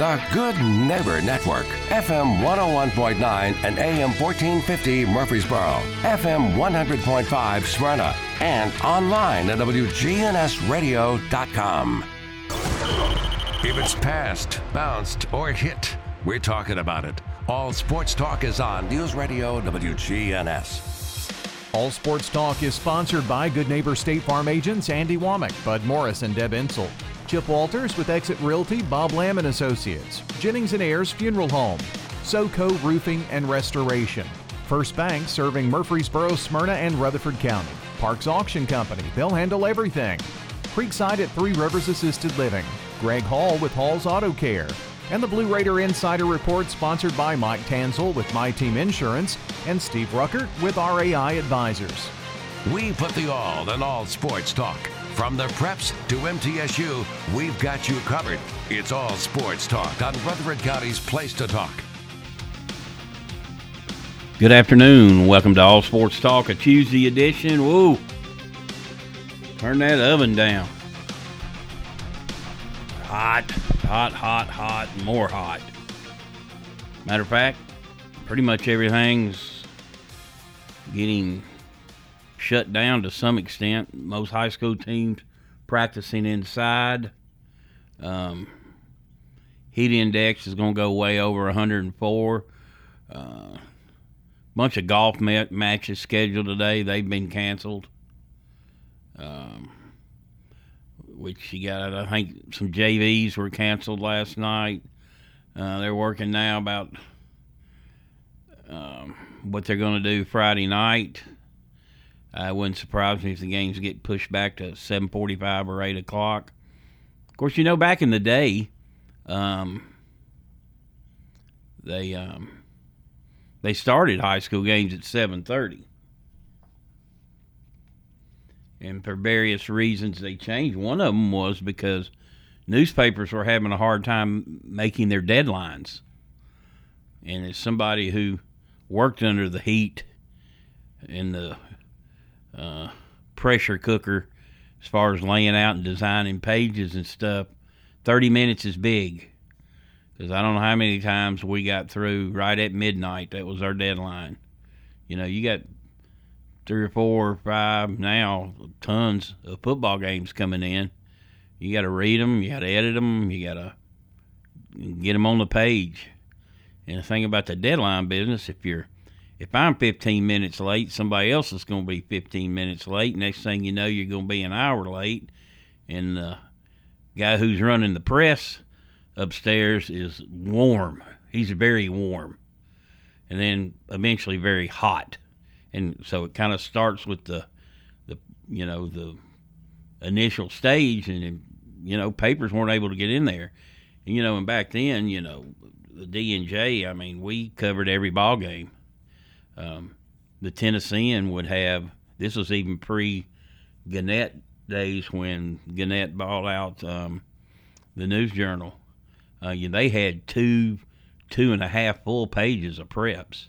The Good Neighbor Network, FM 101.9 and AM 1450 Murfreesboro, FM 100.5 Smyrna, and online at WGNSradio.com. If it's passed, bounced, or hit, we're talking about it. All sports talk is on News Radio WGNS. All Sports Talk is sponsored by Good Neighbor State Farm agents Andy Womack, Bud Morris, and Deb Insel. Chip Walters with Exit Realty, Bob Lamb and Associates. Jennings and Ayers Funeral Home. SoCo Roofing and Restoration. First Bank serving Murfreesboro, Smyrna, and Rutherford County. Parks Auction Company. They'll handle everything. Creekside at Three Rivers Assisted Living. Greg Hall with Hall's Auto Care. And the Blue Raider Insider Report sponsored by Mike Tansel with My Team Insurance and Steve Ruckert with RAI Advisors. We put the all in all sports talk. From the preps to MTSU, we've got you covered. It's all sports talk on Rutherford County's Place to Talk. Good afternoon. Welcome to All Sports Talk, a Tuesday edition. Whoa. Turn that oven down. Hot, hot, hot, hot, more hot. Matter of fact, pretty much everything's getting shut down to some extent. Most high school teams practicing inside. Um, heat index is going to go way over 104. Uh, bunch of golf mat- matches scheduled today. They've been canceled. Um, which you got, I think some JVs were canceled last night. Uh, they're working now about um, what they're going to do Friday night. Uh, it wouldn't surprise me if the games get pushed back to 7:45 or 8 o'clock. Of course, you know back in the day, um, they um, they started high school games at 7:30 and for various reasons they changed. One of them was because newspapers were having a hard time making their deadlines. And as somebody who worked under the heat in the uh, pressure cooker, as far as laying out and designing pages and stuff, 30 minutes is big. Because I don't know how many times we got through right at midnight. That was our deadline. You know, you got three or four or five now tons of football games coming in. You got to read them, you got to edit them, you got to get them on the page. And the thing about the deadline business, if you're if I'm 15 minutes late, somebody else is going to be 15 minutes late. Next thing you know, you're going to be an hour late, and the guy who's running the press upstairs is warm. He's very warm, and then eventually very hot. And so it kind of starts with the the you know the initial stage and you know papers weren't able to get in there. And, you know and back then you know the D and J I mean we covered every ball game um, the Tennessean would have this was even pre Gannett days when Gannett bought out um, the News Journal uh, you, they had two two and a half full pages of preps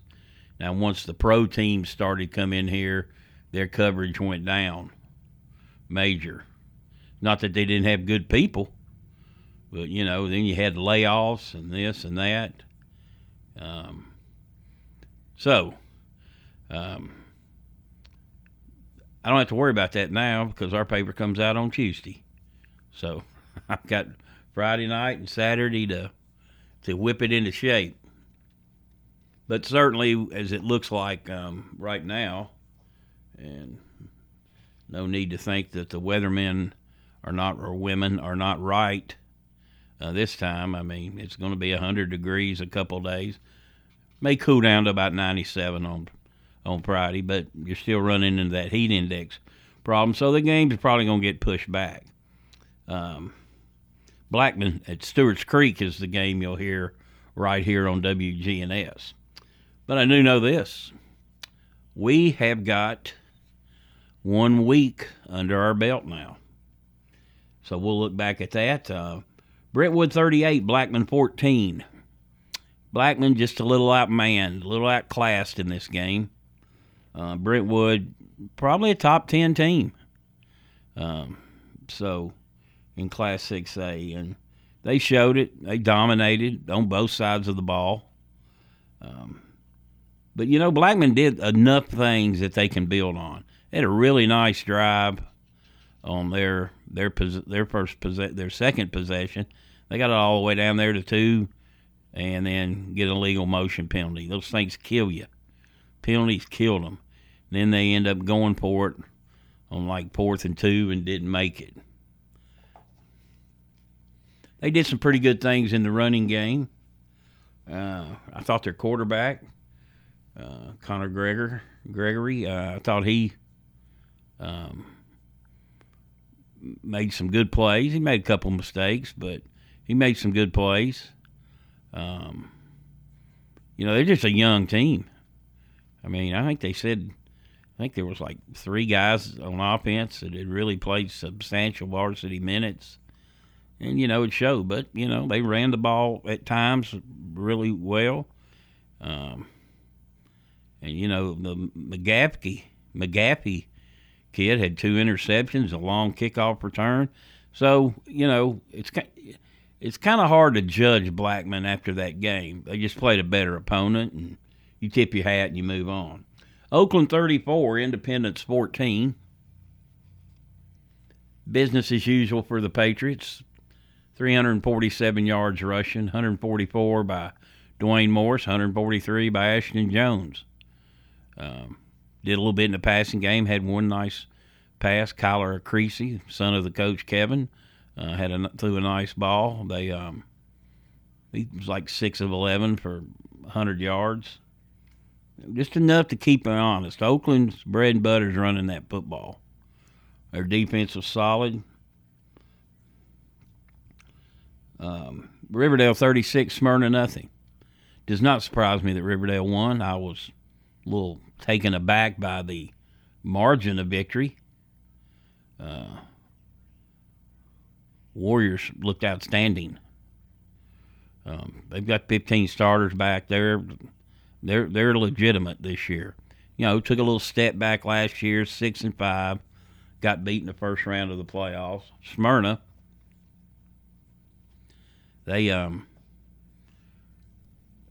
now, once the pro teams started coming in here, their coverage went down major. Not that they didn't have good people, but you know, then you had layoffs and this and that. Um, so, um, I don't have to worry about that now because our paper comes out on Tuesday. So I've got Friday night and Saturday to to whip it into shape but certainly, as it looks like um, right now, and no need to think that the weathermen are not or women are not right uh, this time. I mean, it's going to be 100 degrees a couple days. May cool down to about 97 on on Friday, but you're still running into that heat index problem. So the game's probably going to get pushed back. Um, Blackman at Stewart's Creek is the game you'll hear right here on WGNS. But I do know this we have got one week under our belt now. So we'll look back at that. Uh, Brentwood 38, Blackman 14. Blackman just a little outmanned, a little outclassed in this game. Uh, Brentwood probably a top 10 team. Um, so in Class 6A. And they showed it. They dominated on both sides of the ball. Um, but you know, Blackman did enough things that they can build on. They had a really nice drive on their their their first their second possession. They got it all the way down there to two, and then get a legal motion penalty. Those things kill you. Penalties killed them. Then they end up going for it on like fourth and two and didn't make it. They did some pretty good things in the running game. Uh, I thought their quarterback, uh, Connor Gregor, Gregory, uh, I thought he um, made some good plays. He made a couple mistakes, but he made some good plays. Um, you know, they're just a young team. I mean, I think they said, I think there was like three guys on offense that had really played substantial varsity minutes, and you know it showed. But you know, they ran the ball at times really well. Um, and you know, the McGaffey, McGaffey kid had two interceptions, a long kickoff return. So you know, it's it's kind of hard to judge Blackman after that game. They just played a better opponent, and you tip your hat and you move on. Oakland 34, Independence 14. Business as usual for the Patriots. 347 yards rushing, 144 by Dwayne Morris, 143 by Ashton Jones. Um, did a little bit in the passing game, had one nice pass. Kyler Creasy, son of the coach Kevin, uh, had a, threw a nice ball. They um, he was like six of eleven for 100 yards, just enough to keep it honest. Oakland's bread and butter is running that football. Their defense was solid. Um, Riverdale 36, Smyrna nothing. Does not surprise me that Riverdale won. I was a little taken aback by the margin of victory. Uh, Warriors looked outstanding. Um, they've got 15 starters back there. They're they're legitimate this year. You know, took a little step back last year, six and five, got beat in the first round of the playoffs. Smyrna, they um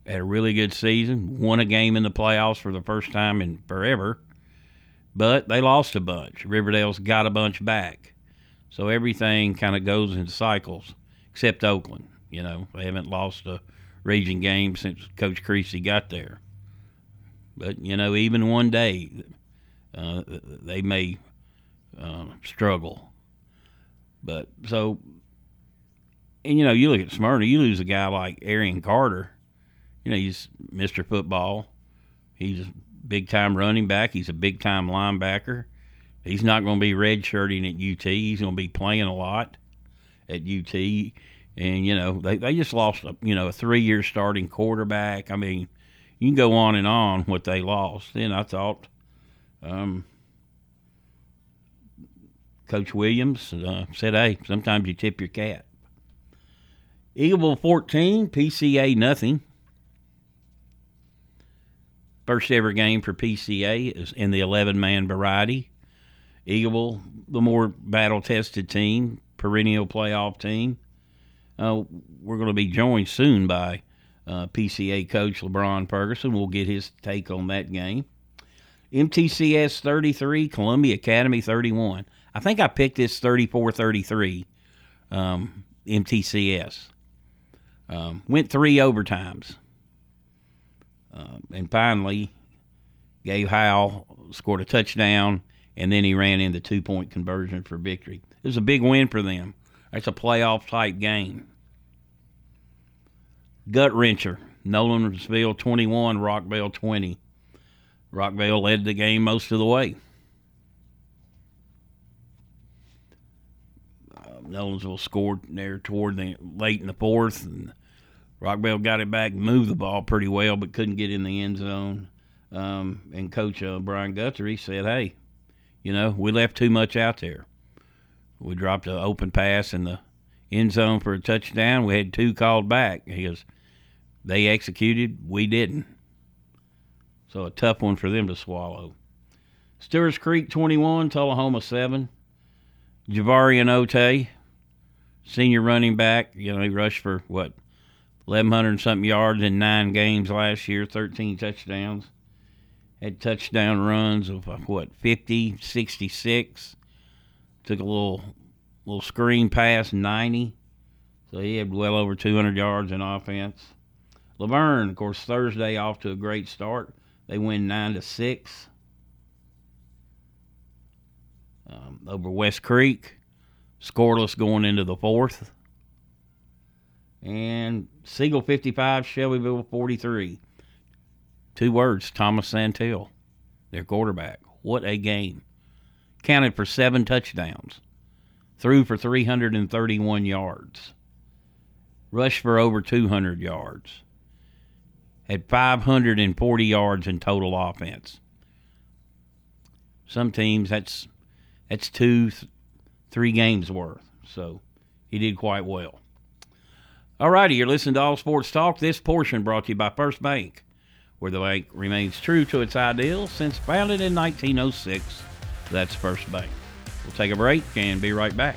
had a really good season, won a game in the playoffs for the first time in forever, but they lost a bunch. Riverdale's got a bunch back. So everything kind of goes in cycles, except Oakland. You know, they haven't lost a region game since Coach Creasy got there. But, you know, even one day, uh, they may uh, struggle. But so, and you know, you look at Smyrna, you lose a guy like Arion Carter. You know, he's Mr. Football. He's a big time running back. He's a big time linebacker. He's not going to be redshirting at UT. He's going to be playing a lot at UT. And you know they, they just lost a you know a three year starting quarterback. I mean, you can go on and on what they lost. Then I thought, um, Coach Williams uh, said, "Hey, sometimes you tip your cap." Eagleville 14, PCA nothing. First ever game for PCA is in the 11 man variety. Eagleville, the more battle tested team, perennial playoff team. Uh, we're going to be joined soon by uh, PCA coach LeBron Ferguson. We'll get his take on that game. MTCS 33, Columbia Academy 31. I think I picked this 34 33 um, MTCS. Um, went three overtimes. Uh, and finally, Gabe Howell scored a touchdown and then he ran in the two point conversion for victory. It was a big win for them. That's a playoff type game. Gut wrencher. Nolensville 21, Rockvale 20. Rockvale led the game most of the way. Uh, Nolensville scored there toward the late in the fourth, and Rockvale got it back, moved the ball pretty well, but couldn't get in the end zone. Um, and Coach uh, Brian Guthrie said, "Hey, you know, we left too much out there. We dropped an open pass in the end zone for a touchdown. We had two called back. He goes, they executed, we didn't. So a tough one for them to swallow. Stewart's Creek 21, Tullahoma 7. Javarian Ote senior running back. You know, he rushed for what, 1,100 something yards in nine games last year, 13 touchdowns. Had touchdown runs of what, 50, 66. Took a little little screen pass, 90. So he had well over 200 yards in offense. La Vergne, of course, Thursday off to a great start. They win nine to six um, over West Creek, scoreless going into the fourth. And Siegel 55, Shelbyville 43. Two words, Thomas Santel, their quarterback. What a game. Counted for seven touchdowns. Threw for 331 yards. Rushed for over 200 yards. Had 540 yards in total offense. Some teams, that's that's two, th- three games worth. So he did quite well. All righty, you're listening to All Sports Talk. This portion brought to you by First Bank, where the bank remains true to its ideals since founded in 1906. That's First Bank. We'll take a break and be right back.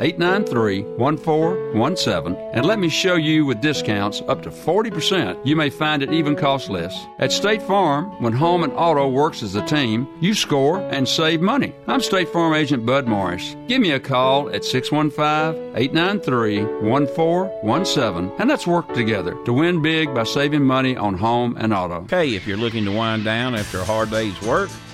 893 1417 and let me show you with discounts up to 40%. You may find it even costs less. At State Farm, when home and auto works as a team, you score and save money. I'm State Farm Agent Bud Morris. Give me a call at 615 893 1417 and let's work together to win big by saving money on home and auto. Okay, if you're looking to wind down after a hard day's work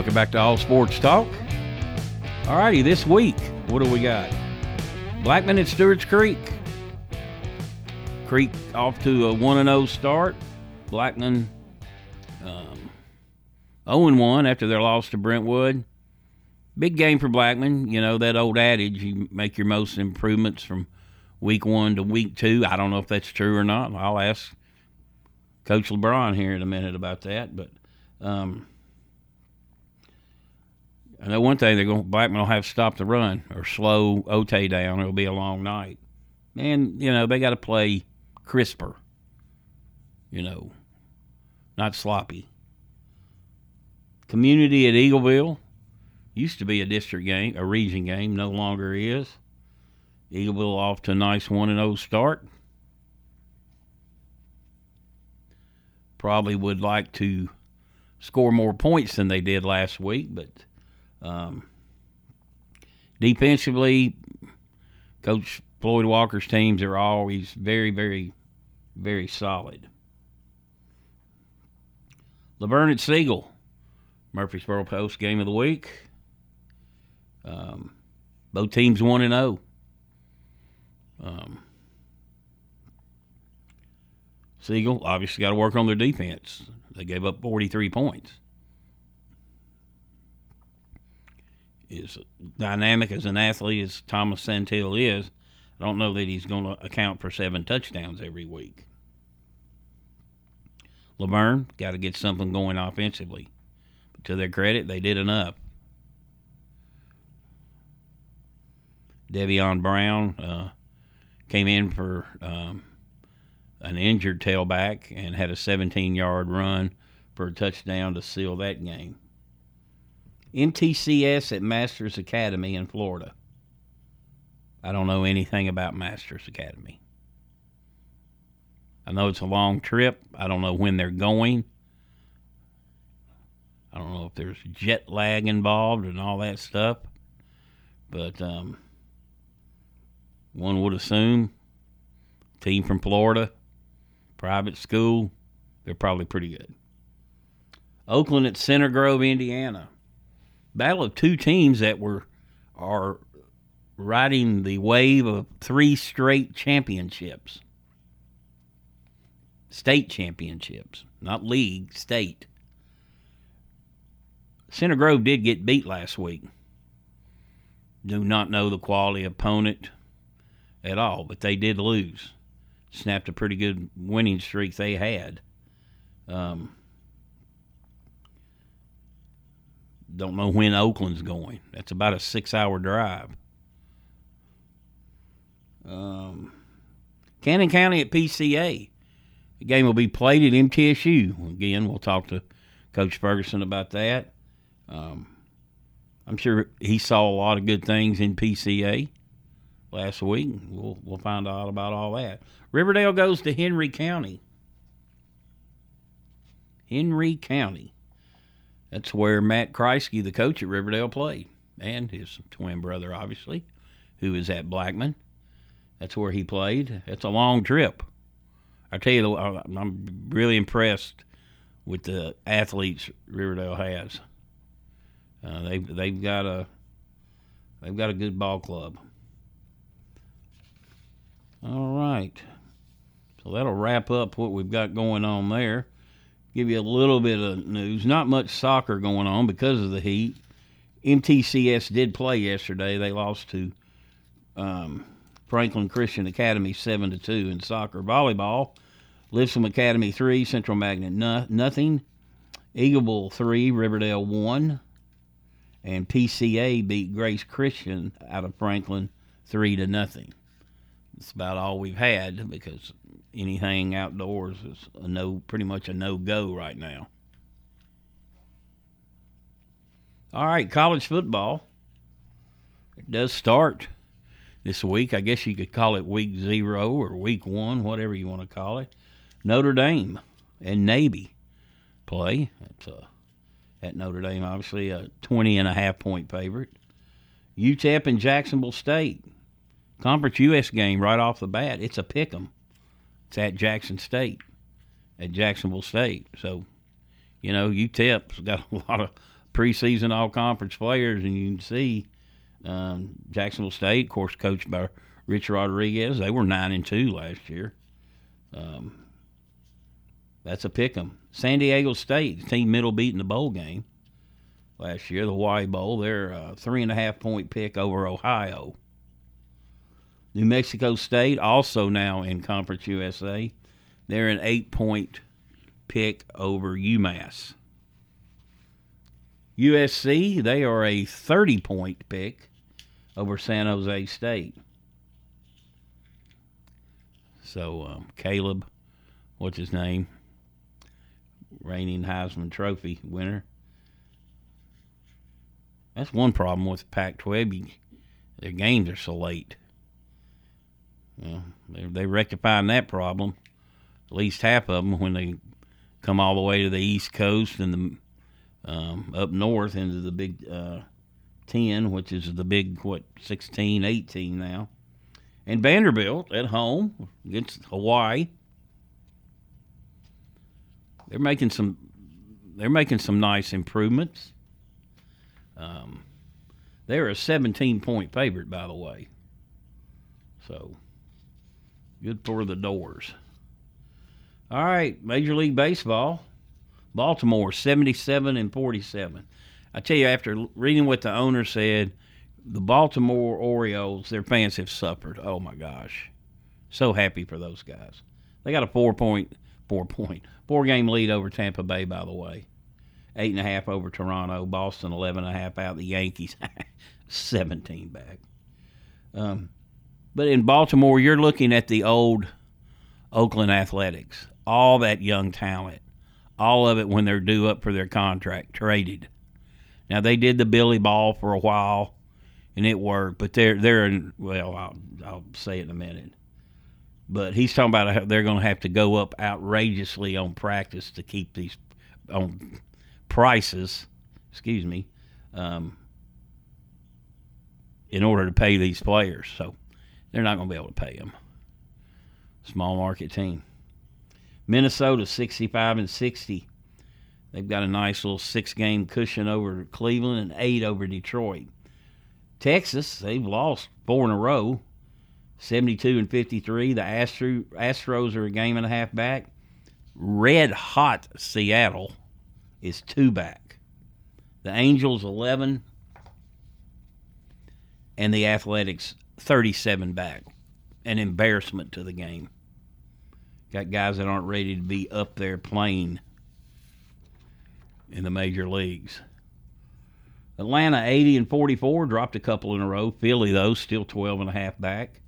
Welcome back to All Sports Talk. All righty, this week, what do we got? Blackman at Stewart's Creek. Creek off to a 1 0 start. Blackman um, 0 1 after their loss to Brentwood. Big game for Blackman. You know, that old adage you make your most improvements from week one to week two. I don't know if that's true or not. I'll ask Coach LeBron here in a minute about that. But um, I know one thing they're going Blackman will have to stop the run or slow Otay down. It'll be a long night. And, you know, they got to play crisper. You know, not sloppy. Community at Eagleville used to be a district game, a region game, no longer is. Eagleville off to a nice 1 0 start. Probably would like to score more points than they did last week, but um, defensively, Coach Floyd Walker's teams are always very, very, very solid. La Vergne at Siegel, Murfreesboro Post game of the week. Um, both teams one and zero. Oh. Um, Siegel obviously got to work on their defense. They gave up 43 points. As dynamic as an athlete as Thomas Santil is, I don't know that he's going to account for seven touchdowns every week. La Vergne got to get something going offensively. But to their credit, they did enough. Devion Brown uh, came in for um, an injured tailback and had a 17 yard run for a touchdown to seal that game. MTCS at Masters Academy in Florida. I don't know anything about Masters Academy. I know it's a long trip. I don't know when they're going. I don't know if there's jet lag involved and all that stuff. But um, one would assume team from Florida, private school, they're probably pretty good. Oakland at Center Grove, Indiana. Battle of two teams that were are riding the wave of three straight championships. State championships, not league, state. Center Grove did get beat last week. Do not know the quality opponent at all, but they did lose. Snapped a pretty good winning streak they had. Um, don't know when Oakland's going. That's about a six hour drive. Um, Cannon County at PCA. The game will be played at MTSU. Again, we'll talk to Coach Ferguson about that. Um, I'm sure he saw a lot of good things in PCA last week. We'll we'll find out about all that. Riverdale goes to Henry County. Henry County. That's where Matt Kreisky, the coach at Riverdale, played, and his twin brother, obviously, who is at Blackman. That's where he played. It's a long trip. I tell you, I'm really impressed with the athletes Riverdale has. Uh, they've they've got a they've got a good ball club. All right, so that'll wrap up what we've got going on there. Give you a little bit of news. Not much soccer going on because of the heat. MTCS did play yesterday. They lost to um, Franklin Christian Academy seven to two in soccer. Volleyball, Lipscomb Academy three, Central Magnet no, nothing. Bowl three, Riverdale one, and PCA beat Grace Christian out of Franklin three to nothing. It's about all we've had because anything outdoors is a no, pretty much a no go right now. All right, college football. It does start this week. I guess you could call it week zero or week one, whatever you want to call it. Notre Dame and Navy play. It's uh, at Notre Dame, obviously a 20 and a half point favorite. UTEP and Jacksonville State. Conference US game right off the bat. It's a pick 'em. It's at Jackson State, at Jacksonville State. So, you know, UTEP's got a lot of preseason all conference players, and you can see um, Jacksonville State, of course, coached by Rich Rodriguez. They were nine and two last year. Um, that's a pick 'em. San Diego State, team middle beat in the bowl game last year, the Hawaii Bowl. They're a three and a half point pick over Ohio. New Mexico State, also now in Conference USA, they're an eight point pick over UMass. USC, they are a 30 point pick over San Jose State. So um, Caleb, what's his name? reigning Heisman Trophy winner. That's one problem with Pac-12. their games are so late. Well, they're, they're rectifying that problem. At least half of them when they come all the way to the East Coast and the um, up north into the Big uh, Ten, which is the big what 16, 18 now. And Vanderbilt at home against Hawaii. They're making some. They're making some nice improvements. Um, they're a 17 point favorite, by the way. So good for the Dores. All right, Major League Baseball. Baltimore 77 and 47. I tell you, after reading what the owner said, the Baltimore Orioles, their fans have suffered. Oh my gosh, so happy for those guys. They got a four point, four point, four game lead over Tampa Bay. By the way, eight and a half over Toronto. Boston eleven and a half out. The Yankees seventeen back. Um, but in Baltimore, you're looking at the old Oakland Athletics, all that young talent, all of it when they're due up for their contract, traded. Now they did the Billy Ball for a while, and it worked. But they're they're in, well, I'll, I'll say it in a minute. But he's talking about how they're going to have to go up outrageously on practice to keep these on prices. Excuse me, um, in order to pay these players. So they're not going to be able to pay them. Small market team. Minnesota 65 and 60. They've got a nice little six game cushion over Cleveland and eight over Detroit. Texas, they've lost four in a row, 72 and 53. The Astro, Astros are a game and a half back. Red hot Seattle is two back. The Angels 11 and the Athletics 37 back. An embarrassment to the game. Got guys that aren't ready to be up there playing in the major leagues. Atlanta 80 and 44 dropped a couple in a row. Philly though still 12 and a half back.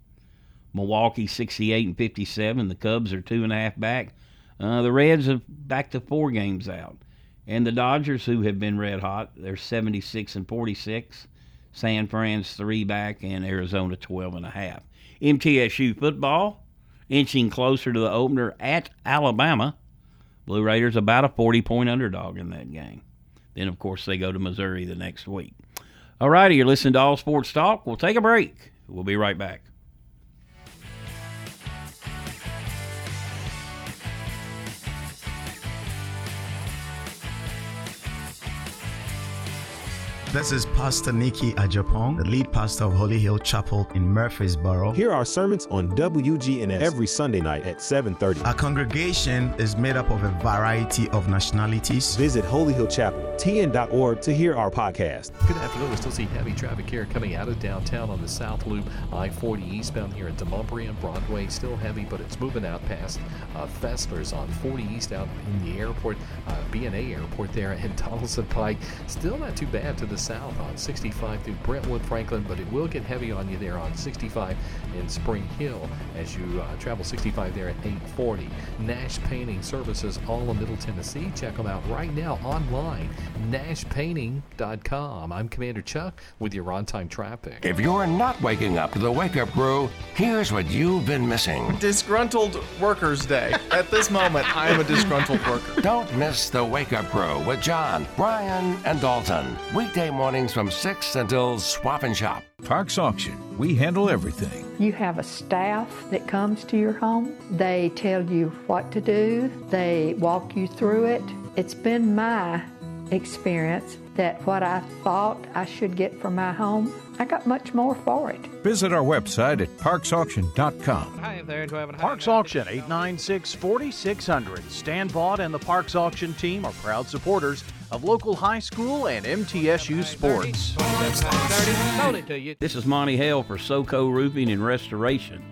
Milwaukee 68 and 57. The Cubs are two and a half back. Uh, the Reds have back to four games out, and the Dodgers, who have been red hot, they're 76 and 46. San Fran's three back, and Arizona 12 and a half. MTSU football inching closer to the opener at Alabama. Blue Raiders about a 40 point underdog in that game. Then, of course, they go to Missouri the next week. All righty, you're listening to All Sports Talk. We'll take a break. We'll be right back. This is Pastor Nikki Ajapong, the lead pastor of Holy Hill Chapel in Murfreesboro. Here are sermons on WGNS every Sunday night at 7:30. Our congregation is made up of a variety of nationalities. Visit Holy Hill Chapel, tn.org to hear our podcast. Good afternoon. We still see heavy traffic here coming out of downtown on the South Loop, I-40 eastbound here at Demonbreun and Broadway. Still heavy, but it's moving out past uh, Fessler's on 40 east out in the airport, uh, BNA airport there, and Donaldson Pike. Still not too bad to the south on 65 through Brentwood, Franklin, but it will get heavy on you there on 65 in Spring Hill as you uh, travel 65 there at 840. Nash Painting Services, all of Middle Tennessee. Check them out right now online, nashpainting.com. I'm Commander Chuck with your on time traffic. If you're not waking up to the wake up crew, here's what you've been missing. Disgruntled Workers Day. At this moment, I am a disgruntled worker. Don't miss the wake up crew with John, Brian, and Dalton. Weekday mornings from 6 until swap and shop. Parks Auction. We handle everything. You have a staff that comes to your home. They tell you what to do, they walk you through it. It's been my experience that what I thought I should get for my home, I got much more for it. Visit our website at parksauction.com. Hi there, do I have a Parks Auction 896 4600. Stan Vaught and the Parks Auction team are proud supporters of local high school and MTSU sports. This is Monty Hale for SoCo Roofing and Restoration.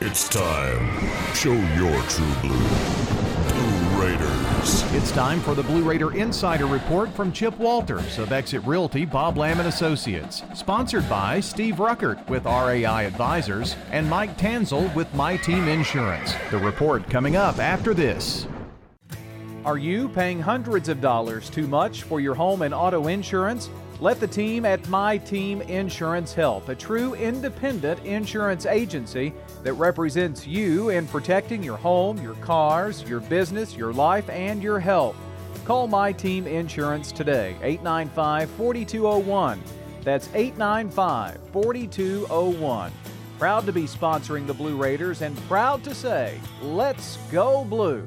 It's time. Show your true blue. Blue Raiders. It's time for the Blue Raider Insider Report from Chip Walters of Exit Realty Bob Lam and Associates. Sponsored by Steve Ruckert with RAI Advisors and Mike Tanzel with My Team Insurance. The report coming up after this. Are you paying hundreds of dollars too much for your home and auto insurance? Let the team at My Team Insurance help, a true independent insurance agency that represents you in protecting your home, your cars, your business, your life, and your health. Call My Team Insurance today, 895 4201. That's 895 4201. Proud to be sponsoring the Blue Raiders and proud to say, let's go blue.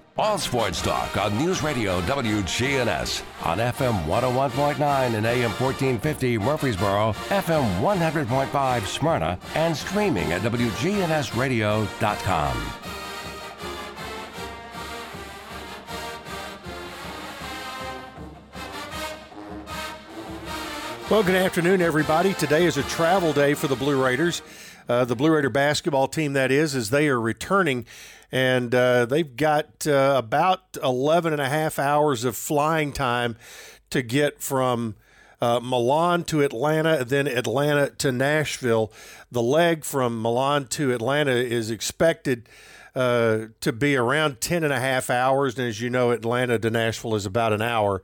All sports talk on News Radio WGNS on FM 101.9 and AM 1450 Murfreesboro, FM 100.5 Smyrna, and streaming at WGNSradio.com. Well, good afternoon, everybody. Today is a travel day for the Blue Raiders. Uh, the Blue Raider basketball team, that is, as they are returning. And uh, they've got uh, about 11 and a half hours of flying time to get from uh, Milan to Atlanta, then Atlanta to Nashville. The leg from Milan to Atlanta is expected uh, to be around 10 and a half hours. And as you know, Atlanta to Nashville is about an hour.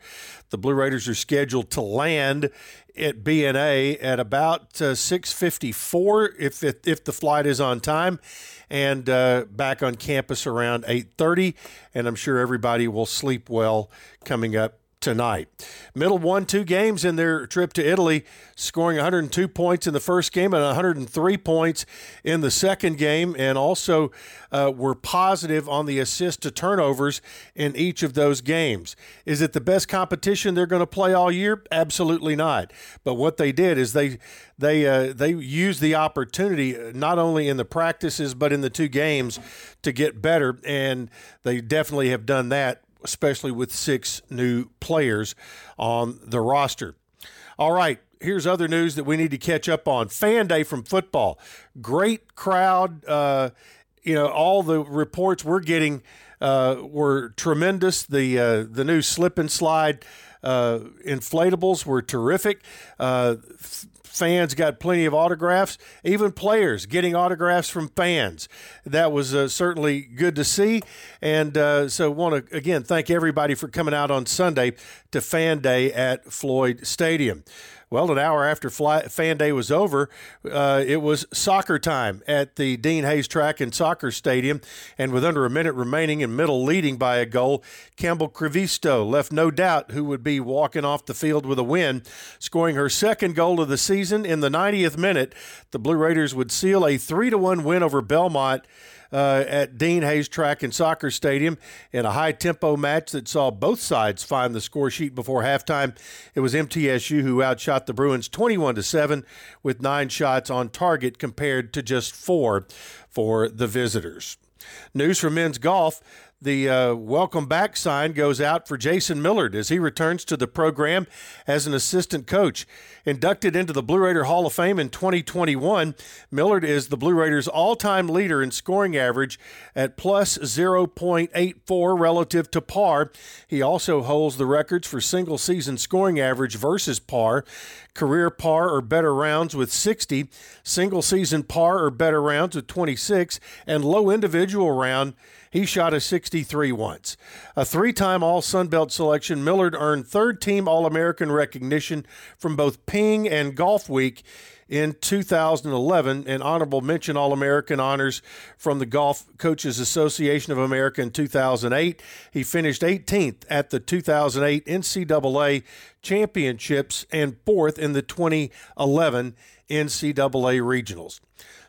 The Blue Raiders are scheduled to land at BNA at about uh, 6:54 if it, if the flight is on time and uh, back on campus around 8:30 and I'm sure everybody will sleep well coming up tonight. Middle won two games in their trip to Italy, scoring 102 points in the first game and 103 points in the second game, and also uh, were positive on the assist to turnovers in each of those games. Is it the best competition they're going to play all year? Absolutely not. But what they did is they they uh, they used the opportunity uh, not only in the practices but in the two games to get better, and they definitely have done that especially with six new players on the roster. All right, here's other news that we need to catch up on. Fan Day from football. Great crowd. Uh, you know, all the reports we're getting uh, were tremendous. The uh, the new slip and slide uh, inflatables were terrific. Uh, fans got plenty of autographs, even players getting autographs from fans. That was uh, certainly good to see. And uh, so, want to again thank everybody for coming out on Sunday to Fan Day at Floyd Stadium. Well, an hour after fly, fan day was over, uh, it was soccer time at the Dean Hayes Track and Soccer Stadium. And with under a minute remaining and middle leading by a goal, Campbell Crevisto left no doubt who would be walking off the field with a win, scoring her second goal of the season in the 90th minute. The Blue Raiders would seal a 3 to 1 win over Belmont uh, at Dean Hayes Track and Soccer Stadium in a high tempo match that saw both sides find the score sheet before halftime. It was MTSU who outshot the Bruins 21 to 7 with nine shots on target compared to just four for the visitors. News from men's golf. The uh, welcome back sign goes out for Jason Millard as he returns to the program as an assistant coach. Inducted into the Blue Raider Hall of Fame in 2021, Millard is the Blue Raiders' all time leader in scoring average at plus 0.84 relative to par. He also holds the records for single season scoring average versus par, career par or better rounds with 60, single season par or better rounds with 26, and low individual round he shot a 63 once. A three time All Sun Belt selection, Millard earned third team All American recognition from both Ping and Golf Week in 2011 and honorable mention All American honors from the Golf Coaches Association of America in 2008. He finished 18th at the 2008 NCAA Championships and fourth in the 2011 NCAA Regionals.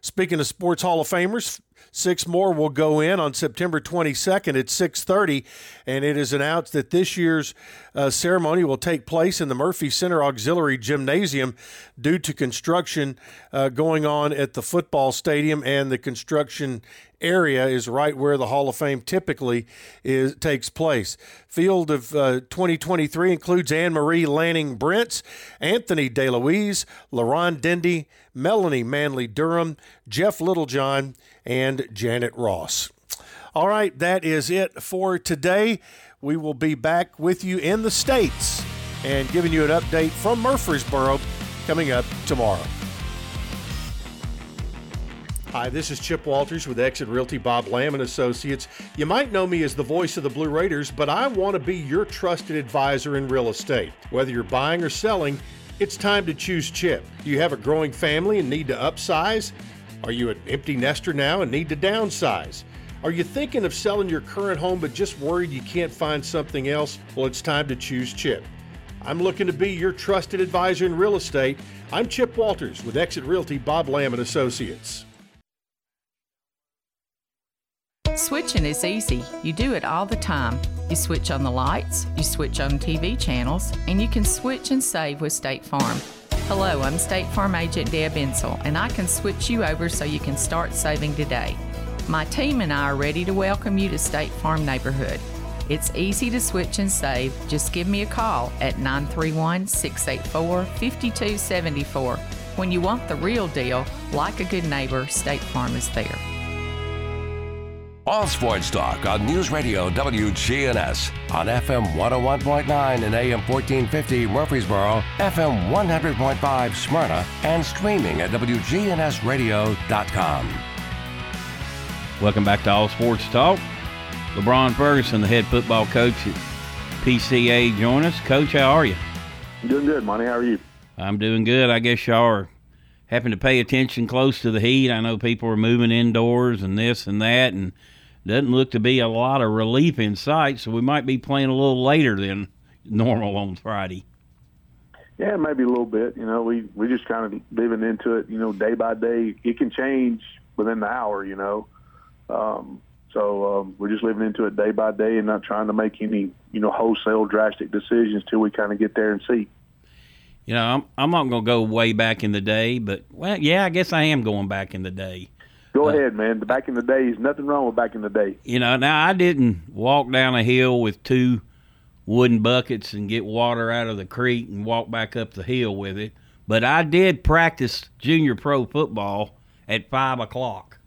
Speaking of Sports Hall of Famers, Six more will go in on September 22nd at 6:30, and it is announced that this year's uh, ceremony will take place in the Murphy Center Auxiliary Gymnasium due to construction uh, going on at the football stadium, and the construction area is right where the Hall of Fame typically is takes place. Field of uh, 2023 includes Anne Marie Lanning Brents, Anthony DeLuise, LaRon Dendy, Melanie Manley Durham, Jeff Littlejohn, and Janet Ross. All right, that is it for today. We will be back with you in the States and giving you an update from Murfreesboro coming up tomorrow. Hi, this is Chip Walters with Exit Realty Bob Lamb and Associates. You might know me as the voice of the Blue Raiders, but I want to be your trusted advisor in real estate. Whether you're buying or selling, it's time to choose Chip. Do you have a growing family and need to upsize? Are you an empty nester now and need to downsize? Are you thinking of selling your current home but just worried you can't find something else? Well, it's time to choose Chip. I'm looking to be your trusted advisor in real estate. I'm Chip Walters with Exit Realty Bob Lamb and Associates. Switching is easy. You do it all the time. You switch on the lights, you switch on TV channels, and you can switch and save with State Farm. Hello, I'm State Farm Agent Deb Insel, and I can switch you over so you can start saving today. My team and I are ready to welcome you to State Farm Neighborhood. It's easy to switch and save. Just give me a call at 931 684 5274. When you want the real deal, like a good neighbor, State Farm is there. All Sports Talk on News Radio WGNS on FM 101.9 and AM 1450 Murfreesboro, FM 100.5 Smyrna, and streaming at WGNSradio.com. Welcome back to All Sports Talk. LeBron Ferguson, the head football coach at PCA, join us. Coach, how are you? Doing good, Monty. How are you? I'm doing good. I guess y'all are having to pay attention close to the heat. I know people are moving indoors and this and that, and doesn't look to be a lot of relief in sight, so we might be playing a little later than normal on Friday. Yeah, maybe a little bit. You know, we we just kind of living into it. You know, day by day, it can change within the hour. You know, um, so um, we're just living into it day by day and not trying to make any you know wholesale drastic decisions till we kind of get there and see. You know, I'm I'm not going to go way back in the day, but well, yeah, I guess I am going back in the day. Go uh, ahead, man. Back in the days, nothing wrong with back in the day. You know, now I didn't walk down a hill with two wooden buckets and get water out of the creek and walk back up the hill with it, but I did practice junior pro football at five o'clock,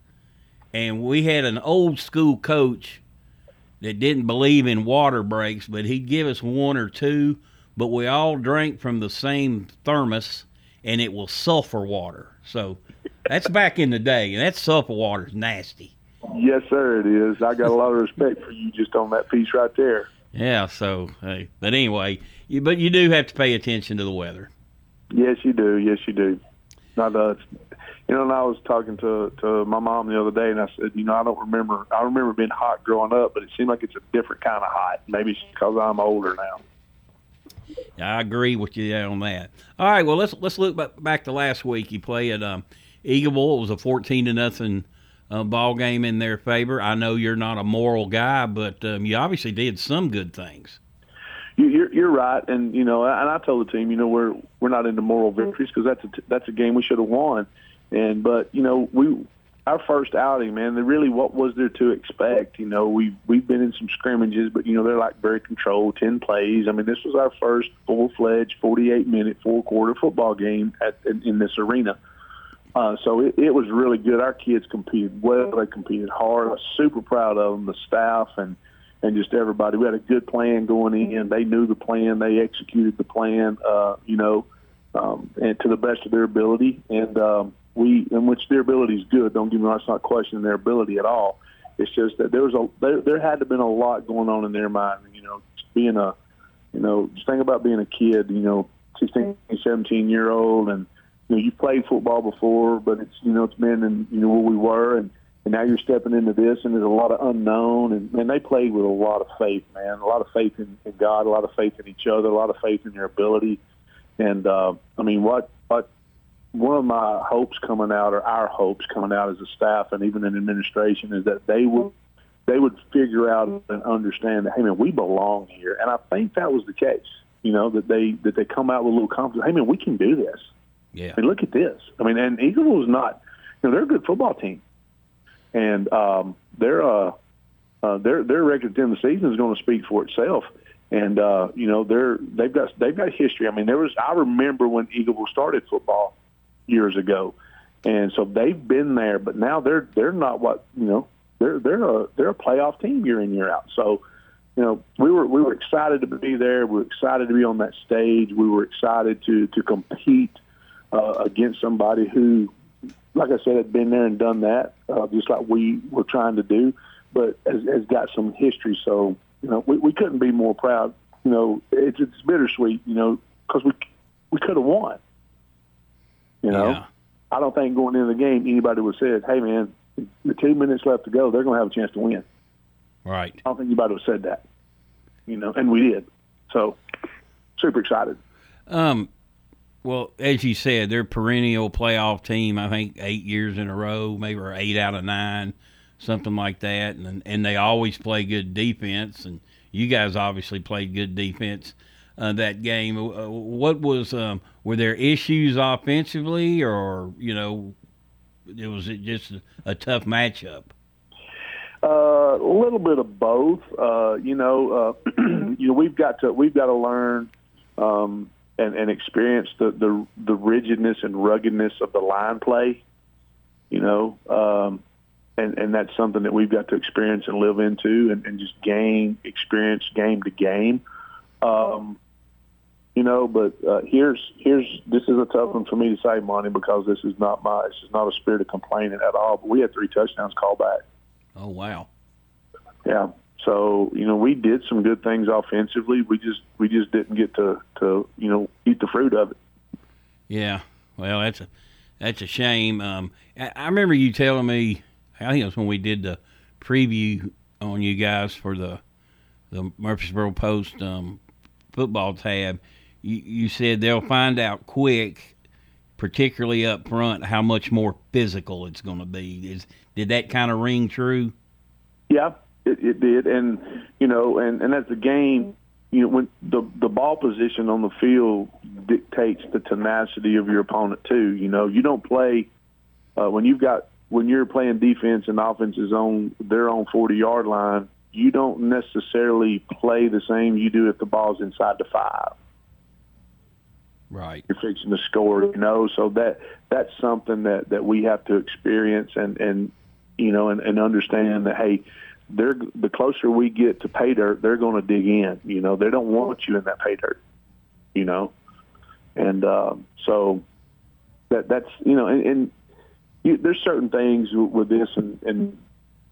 and we had an old school coach that didn't believe in water breaks, but he'd give us one or two, but we all drank from the same thermos, and it was sulfur water. So that's back in the day, and that sulfur water's nasty. Yes, sir, it is. I got a lot of respect for you just on that piece right there. Yeah. So, hey, but anyway, you, but you do have to pay attention to the weather. Yes, you do. Yes, you do. Not us. You know, and I was talking to to my mom the other day, and I said, you know, I don't remember. I remember being hot growing up, but it seemed like it's a different kind of hot. Maybe it's because I'm older now. I agree with you on that. All right, well let's let's look back to last week. You played at um, Eagleville. It was a fourteen to nothing uh, ball game in their favor. I know you're not a moral guy, but um, you obviously did some good things. You're, you're right, and you know, and I told the team, you know, we're we're not into moral victories because that's a that's a game we should have won, and but you know we our first outing, man, really what was there to expect? You know, we we've been in some scrimmages, but you know they're like very controlled, ten plays. I mean, this was our first full fledged, forty eight minute, full quarter football game at in, in this arena. Uh, so it, it was really good. Our kids competed well. They competed hard. I was super proud of them, the staff and and just everybody. We had a good plan going in. They knew the plan. They executed the plan. Uh, you know, um, and to the best of their ability. And um, we, in which their ability is good. Don't get me wrong; it's not questioning their ability at all. It's just that there was a there, there had to have been a lot going on in their mind. You know, being a, you know, just think about being a kid. You know, 16, 17 year old, and you know you played football before, but it's you know it's been and you know where we were, and and now you're stepping into this, and there's a lot of unknown, and man, they played with a lot of faith, man, a lot of faith in, in God, a lot of faith in each other, a lot of faith in their ability, and uh, I mean, what what one of my hopes coming out, or our hopes coming out as a staff and even in administration, is that they would they would figure out and understand that hey man, we belong here, and I think that was the case. You know that they that they come out with a little confidence. Hey man, we can do this. Yeah. I mean, look at this. I mean, and Eagle is not. You know, they're a good football team, and um, their uh, uh, their their record at the season is going to speak for itself. And uh, you know, they're they've got they've got history. I mean, there was I remember when Eagle started football years ago, and so they've been there. But now they're they're not what you know. They're they're a they're a playoff team year in year out. So you know, we were we were excited to be there. We were excited to be on that stage. We were excited to to compete uh, against somebody who, like I said, had been there and done that, uh, just like we were trying to do, but has, has got some history. So you know, we, we couldn't be more proud. You know, it's it's bittersweet. You know, because we we could have won. You know, Yeah. I don't think going into the game anybody would have said, "Hey, man, the two minutes left to go, they're going to have a chance to win." Right. I don't think anybody would have said that. You know, and we did. So, super excited. Um, well, as you said, they're perennial playoff team. I think eight years in a row, maybe or eight out of nine, something like that. And and they always play good defense. And you guys obviously played good defense uh, that game. Uh, what was um, were there issues offensively, or you know, it was it just a, tough matchup? Uh, a little bit of both. Uh, you know, uh, you know, we've got to we've got to learn um, and, and experience the, the the rigidness and ruggedness of the line play. You know, um, and and that's something that we've got to experience and live into, and, and just gain experience game to game. Um, you know, but uh, here's here's this is a tough one for me to say, Monty, because this is not my this is not a spirit of complaining at all. But we had three touchdowns called back. Oh wow. Yeah. So you know we did some good things offensively. We just we just didn't get to to you know eat the fruit of it. Yeah, well, that's a that's a shame. Um, I, I remember you telling me. I think it was when we did the preview on you guys for the the Murfreesboro Post um, football tab. You, you said they'll find out quick, particularly up front, how much more physical it's going to be. Is did that kind of ring true? Yeah, it, it did, and you know, and and as the game, you know, when the the ball position on the field dictates the tenacity of your opponent too. You know, you don't play uh, when you've got when you're playing defense and offense is on their own 40 yard line. You don't necessarily play the same you do if the ball's inside the five. Right. You're fixing to score, you know. So that that's something that that we have to experience and and you know and, and understand that hey, they're the closer we get to pay dirt, they're going to dig in. You know, they don't want you in that pay dirt. You know, and um, so that that's you know, and, and you, there's certain things with this, and, and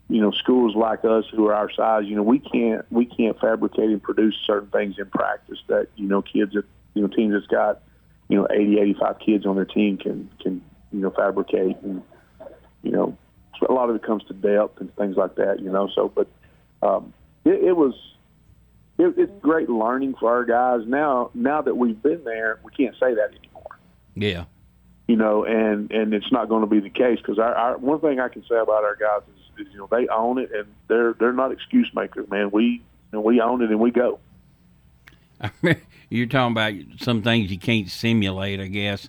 you know, schools like us who are our size, you know, we can't we can't fabricate and produce certain things in practice that you know kids that you know teams that's got you know 80, 85 kids on their team can can you know fabricate and you know a lot of it comes to depth and things like that, you know. So, but um, it, it was it, it's great learning for our guys. Now, now that we've been there, we can't say that anymore, Yeah. you know. And and it's not going to be the case because our, our one thing I can say about our guys is, is you know they own it and they're they're not excuse makers, man. We you know, we own it and we go. You're talking about some things you can't simulate, I guess.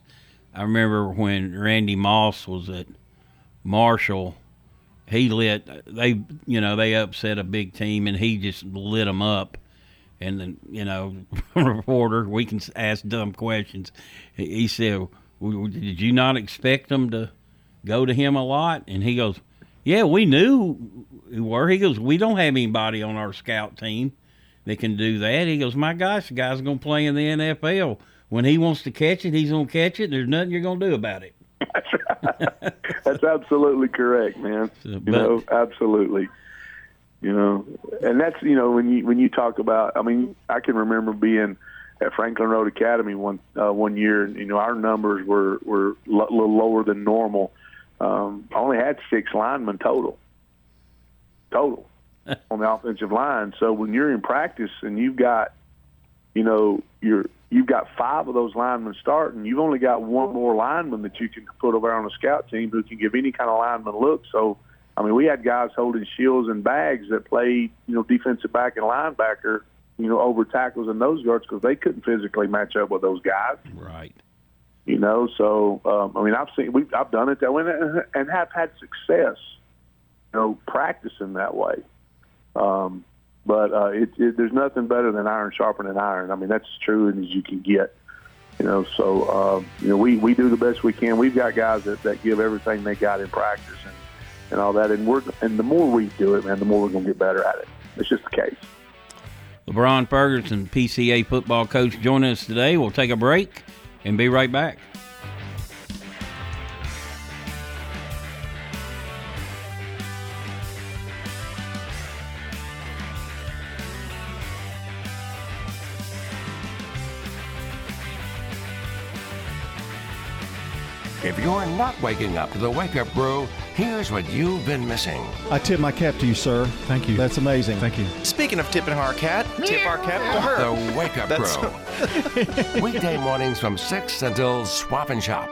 I remember when Randy Moss was at Marshall, he lit. They you know they upset a big team, and he just lit them up. And then you know, reporter, we can ask dumb questions. He said, "Did you not expect them to go to him a lot?" And he goes, "Yeah, we knew who were." He goes, "We don't have anybody on our scout team that can do that." He goes, "My gosh, the guy's going to play in the NFL." when he wants to catch it, he's to catch it. There's nothing you're going to do about it. That's absolutely correct, man. You know, absolutely. You know, and that's you know when you when you talk about. I mean, I can remember being at Franklin Road Academy one uh, one year. and You know, our numbers were were a little lower than normal. Um, I only had six linemen total. Total on the offensive line. So when you're in practice and you've got, you know, you're you've got five of those linemen starting. You've only got one more lineman that you can put over on a scout team who can give any kind of lineman look. So, I mean, we had guys holding shields and bags that played, you know, defensive back and linebacker, you know, over tackles and nose guards because they couldn't physically match up with those guys. Right. You know, so um, I mean, I've seen, we've, I've done it that way and- and have had success, you know, practicing that way. Um, but uh, it, it, there's nothing better than iron sharpening iron. I mean, that's as true as you can get. You know, so uh, you know we, we do the best we can. We've got guys that, that give everything they got in practice and, and all that. And we're and the more we do it, man, the more we're going to get better at it. It's just the case. LeBron Ferguson, PCA football coach, joining us today. We'll take a break and be right back. You're not waking up to the Wake Up Brew, here's what you've been missing. I tip my cap to you, sir. Thank you. That's amazing. Thank you. Speaking of tipping our cat, tip our cap to her. The Wake Up That's- Brew. Weekday mornings from 6 until Swap and Shop.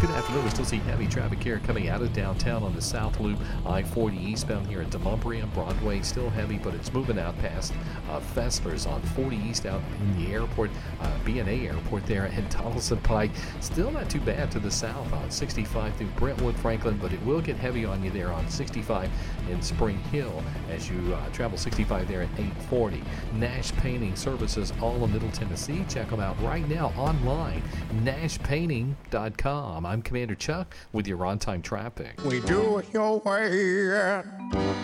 Good afternoon. We still see heavy traffic here coming out of downtown on the South Loop. I-40 eastbound here at Demonbreun and Broadway. Still heavy, but it's moving out past uh, Fessler's on 40 east out in the airport, uh, BNA airport there, and Donaldson Pike. Still not too bad to the south on 65 through Brentwood, Franklin, but it will get heavy on you there on 65 in Spring Hill as you uh, travel 65 there at 840. Nash Painting Services, all of Middle Tennessee. Check them out right now online, nashpainting.com. I'm Commander Chuck with your on-time traffic. We do it your way at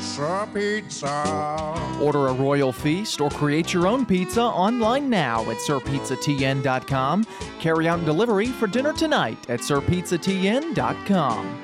Sir Pizza. Order a royal feast or create your own pizza online now at sirpizzatn.com. Carry out and delivery for dinner tonight at sirpizzatn.com.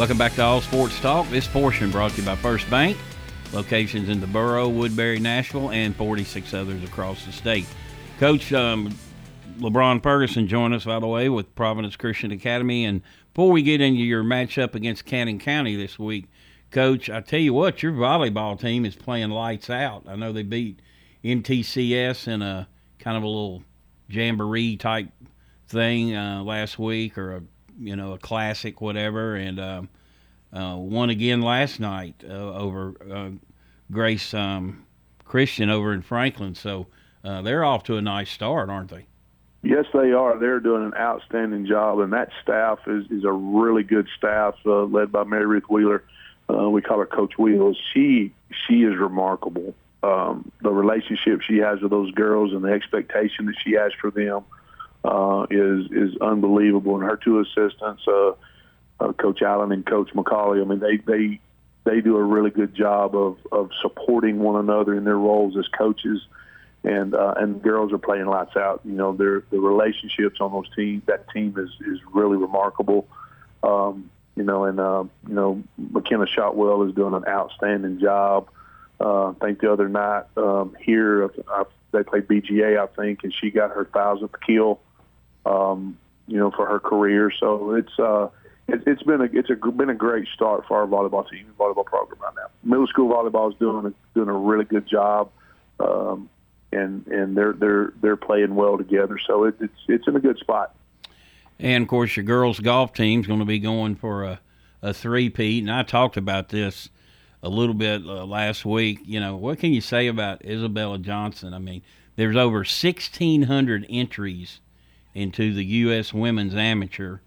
Welcome back to All Sports Talk. This portion brought to you by First Bank. Locations in the Borough, Woodbury, Nashville, and 46 others across the state. Coach um, LeBron Ferguson joined us, by the way, with Providence Christian Academy. And before we get into your matchup against Cannon County this week, Coach, I tell you what, your volleyball team is playing lights out. I know they beat NTCS in a kind of a little jamboree type thing uh, last week, or a you know a classic, whatever. And um, uh, won again last night uh, over uh, Grace um, Christian over in Franklin. So uh, they're off to a nice start, aren't they? Yes, they are. They're doing an outstanding job, and that staff is, is a really good staff uh, led by Mary Ruth Wheeler. We call her Coach Wheels. She she is remarkable. Um, the relationship she has with those girls and the expectation that she has for them uh, is is unbelievable. And her two assistants, uh, uh, Coach Allen and Coach McCauley, I mean they they they do a really good job of of supporting one another in their roles as coaches and uh, and girls are playing lights out. You know, their the relationships on those teams. That team is is really remarkable. Um, you know, and uh, you know, McKenna Shotwell is doing an outstanding job. Uh, I think the other night um, here, I, they played BGA, I think, and she got her thousandth kill. Um, you know, for her career. So it's uh, it, it's been a it's a, been a great start for our volleyball team, volleyball program right now. Middle school volleyball is doing a, doing a really good job. Um, and and they're they're they're playing well together. So it, it's it's in a good spot. And of course, your girls golf team's going to be going for a a three-peat. And I talked about this a little bit uh, last week. You know, what can you say about Isabella Johnson? I mean, there's over 1,600 entries into the U.S. Women's Amateur,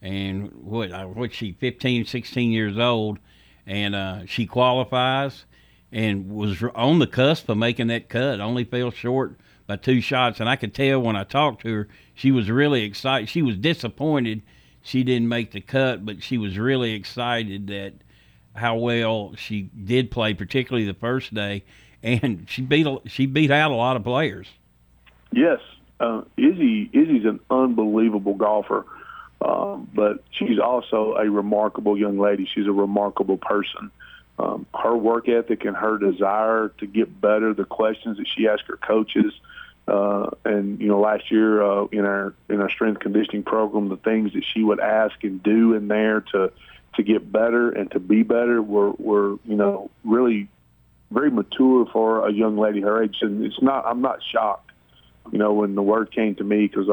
and what uh, what she 15, 16 years old, and uh, she qualifies and was on the cusp of making that cut. Only fell short by two shots, and I could tell when I talked to her, she was really excited. She was disappointed she didn't make the cut, but she was really excited that how well she did play, particularly the first day, and she beat she beat out a lot of players. Yes, uh, Izzy Izzy's an unbelievable golfer, um, but she's also a remarkable young lady. She's a remarkable person um, her work ethic and her desire to get better, the questions that she asked her coaches, uh, and you know, last year uh, in our in our strength conditioning program, the things that she would ask and do in there to to get better and to be better were were you know really very mature for a young lady her age, and it's not. I'm not shocked, you know, when the word came to me because I,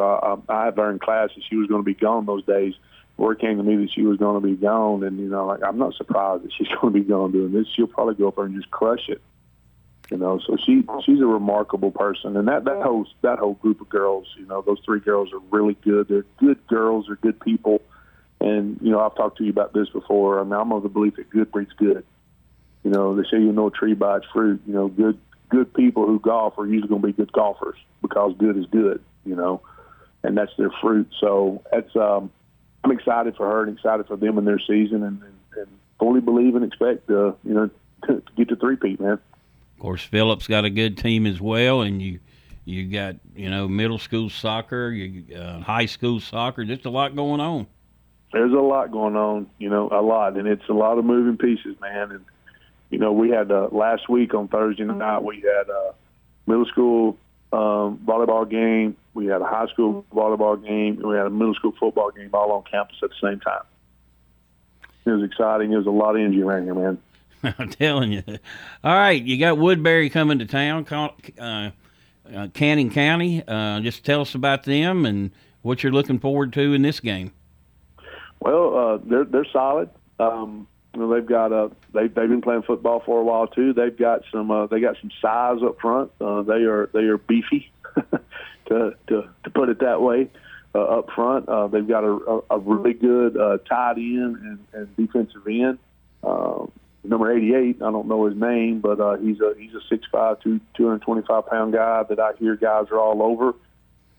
I I had learned class that she was going to be gone those days word came to me that she was going to be gone, and you know, like I'm not surprised that she's going to be gone doing this. She'll probably go up there and just crush it. You know, so she she's a remarkable person, and that that whole that whole group of girls, you know, those three girls are really good. They're good girls. They're good people, and you know, I've talked to you about this before. I mean, I'm of the belief that good breeds good. You know, they say you know a tree by its fruit. You know, good good people who golf are usually going to be good golfers because good is good. You know, and that's their fruit. So that's um, I'm excited for her and excited for them in their season, and, and, and fully believe and expect, uh, you know, to, to get to three-peat, man. Of course, Phillips got a good team as well, and you you got you know middle school soccer, you uh, high school soccer, just a lot going on. There's a lot going on, you know, a lot, and it's a lot of moving pieces, man. And you know, we had uh, last week on Thursday night we had a middle school um, volleyball game, we had a high school volleyball game, and we had a middle school football game all on campus at the same time. It was exciting. There was a lot of energy around here, man. I'm telling you. All right, you got Woodbury coming to town, uh, uh, Cannon County. Uh, just tell us about them and what you're looking forward to in this game. Well, uh, they're they're solid. Um, you know, they've got a they they've been playing football for a while too. They've got some uh, they got some size up front. Uh, they are they are beefy, to to to put it that way. Uh, up front, uh, they've got a, a, really good uh, tight end and, and defensive end. Uh, number 88, I don't know his name, but uh, he's a he's a 6'5", 225 pound guy that I hear guys are all over.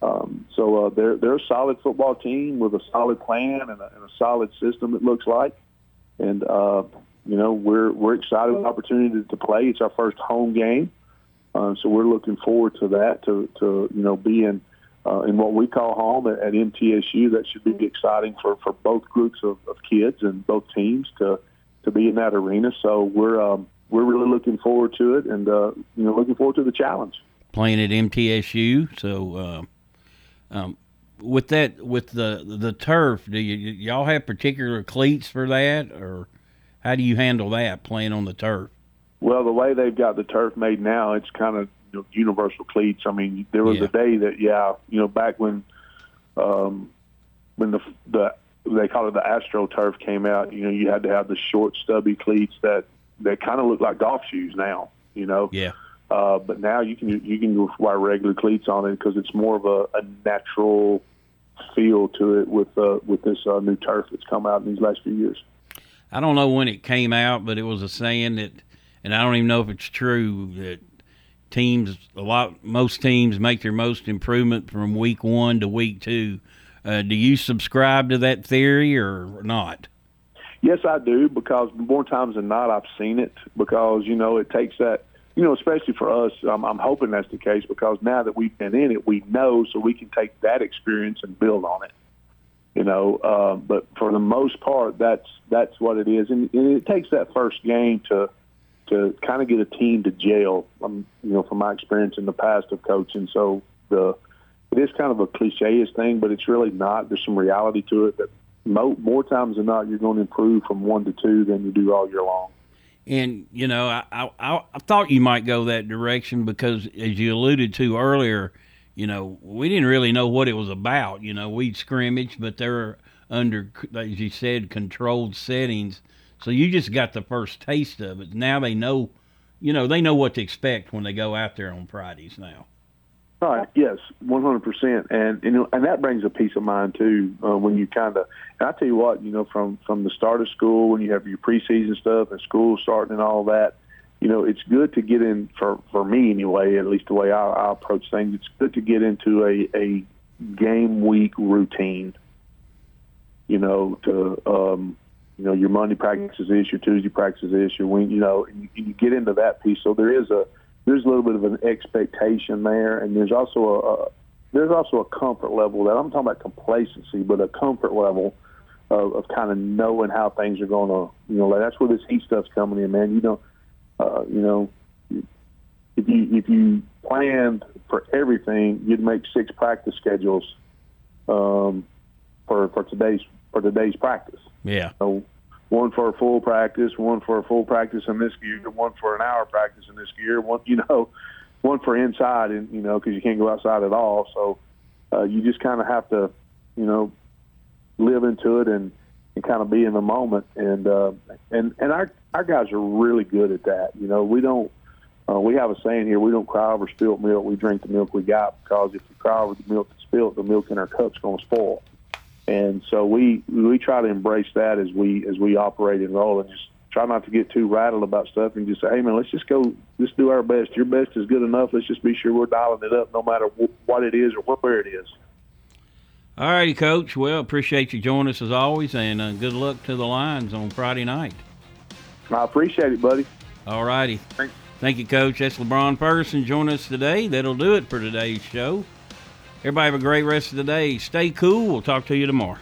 Um, so uh, they're they're a solid football team with a solid plan and a, and a solid system. It looks like and uh, you know we're we're excited with the opportunity to play. It's our first home game, uh, so we're looking forward to that. To to you know being uh, in what we call home at, at MTSU. That should be exciting for for both groups of, of kids and both teams to to be in that arena. So we're um, we're really looking forward to it, and uh, you know looking forward to the challenge. Playing at MTSU, so. Uh, um, with that with the the turf, do you y'all have particular cleats for that, or how do you handle that playing on the turf? Well, the way they've got the turf made now, it's kind of you know, universal cleats. I mean, there was Yeah. a day that yeah, you know, back when um, when the the they call it the astro turf came out, you know, you had to have the short, stubby cleats that that kind of look like golf shoes now. You know. Yeah. Uh, but now you can you can wear regular cleats on it because it's more of a, a natural feel to it with uh, with this uh, new turf that's come out in these last few years. I don't know when it came out, but it was a saying that, and I don't even know if it's true that teams a lot most teams make their most improvement from week one to week two. Uh, do you subscribe to that theory or not? Yes, I do because more times than not I've seen it because you know it takes that you know especially for us I'm, I'm hoping that's the case because now that we've been in it we know so we can take that experience and build on it you know uh, but for the most part that's that's what it is and, and it takes that first game to to kind of get a team to jail um, you know from my experience in the past of coaching so the it is kind of a cliche thing, but it's really not. There's some reality to it that mo- more times than not, you're going to improve from one to two than you do all year long. And you know, I, I I thought you might go that direction because, as you alluded to earlier, you know, we didn't really know what it was about. You know, we'd scrimmage, but they're under, as you said, controlled settings. So you just got the first taste of it. Now they know, you know, they know what to expect when they go out there on Fridays now. Right. Yes, one hundred percent, and you know, and that brings a peace of mind too uh, when you kind of. And I tell you what, you know, from from the start of school when you have your preseason stuff and school starting and all that, you know, it's good to get in for for me anyway. At least the way I, I approach things, it's good to get into a a game week routine. You know, to um, you know, your Monday practice is this, your Tuesday practice is this, your week, you know, and you, you get into that piece. So there is a there's a little bit of an expectation there, and there's also a, a there's also a comfort level that I'm talking about complacency, but a comfort level of, of kind of knowing how things are going to, you know, like that's where this heat stuff's coming in, man. You know, uh, you know, if you if you planned for everything, you'd make six practice schedules um, for for today's for today's practice. Yeah. So one for a full practice, one for a full practice in this gear, one for an hour practice in this gear, one you know, one for inside, and you know, because you can't go outside at all. So uh, you just kind of have to, you know, live into it and and kind of be in the moment. And uh, and and our our guys are really good at that. You know, we don't. Uh, we have a saying here: we don't cry over spilt milk. We drink the milk we got because if we cry over the milk that's spilled, the milk in our cup's going to spoil and so we we try to embrace that as we as we operate and roll, and just try not to get too rattled about stuff, and just say, hey man, let's just go, let's do our best. Your best is good enough. Let's just be sure we're dialing it up, no matter what it is or where it is. All righty, Coach. Well, appreciate you joining us as always, and uh, good luck to the Lions on Friday night. I appreciate it, buddy. All righty. Thanks. Thank you, Coach. That's LeBron Ferguson joining us today. That'll do it for today's show. Everybody have a great rest of the day. Stay cool. We'll talk to you tomorrow.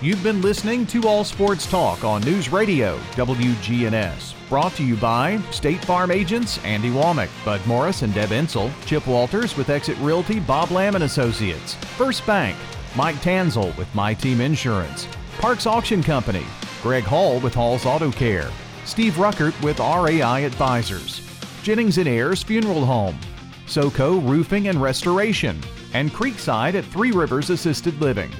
You've been listening to All Sports Talk on News Radio WGNS. Brought to you by State Farm agents Andy Womack, Bud Morris and Deb Insel, Chip Walters with Exit Realty, Bob Lamb and Associates, First Bank, Mike Tanzel with My Team Insurance, Parks Auction Company, Greg Hall with Hall's Auto Care, Steve Ruckert with RAI Advisors, Jennings and Ayers Funeral Home, SoCo Roofing and Restoration, and Creekside at Three Rivers Assisted Living.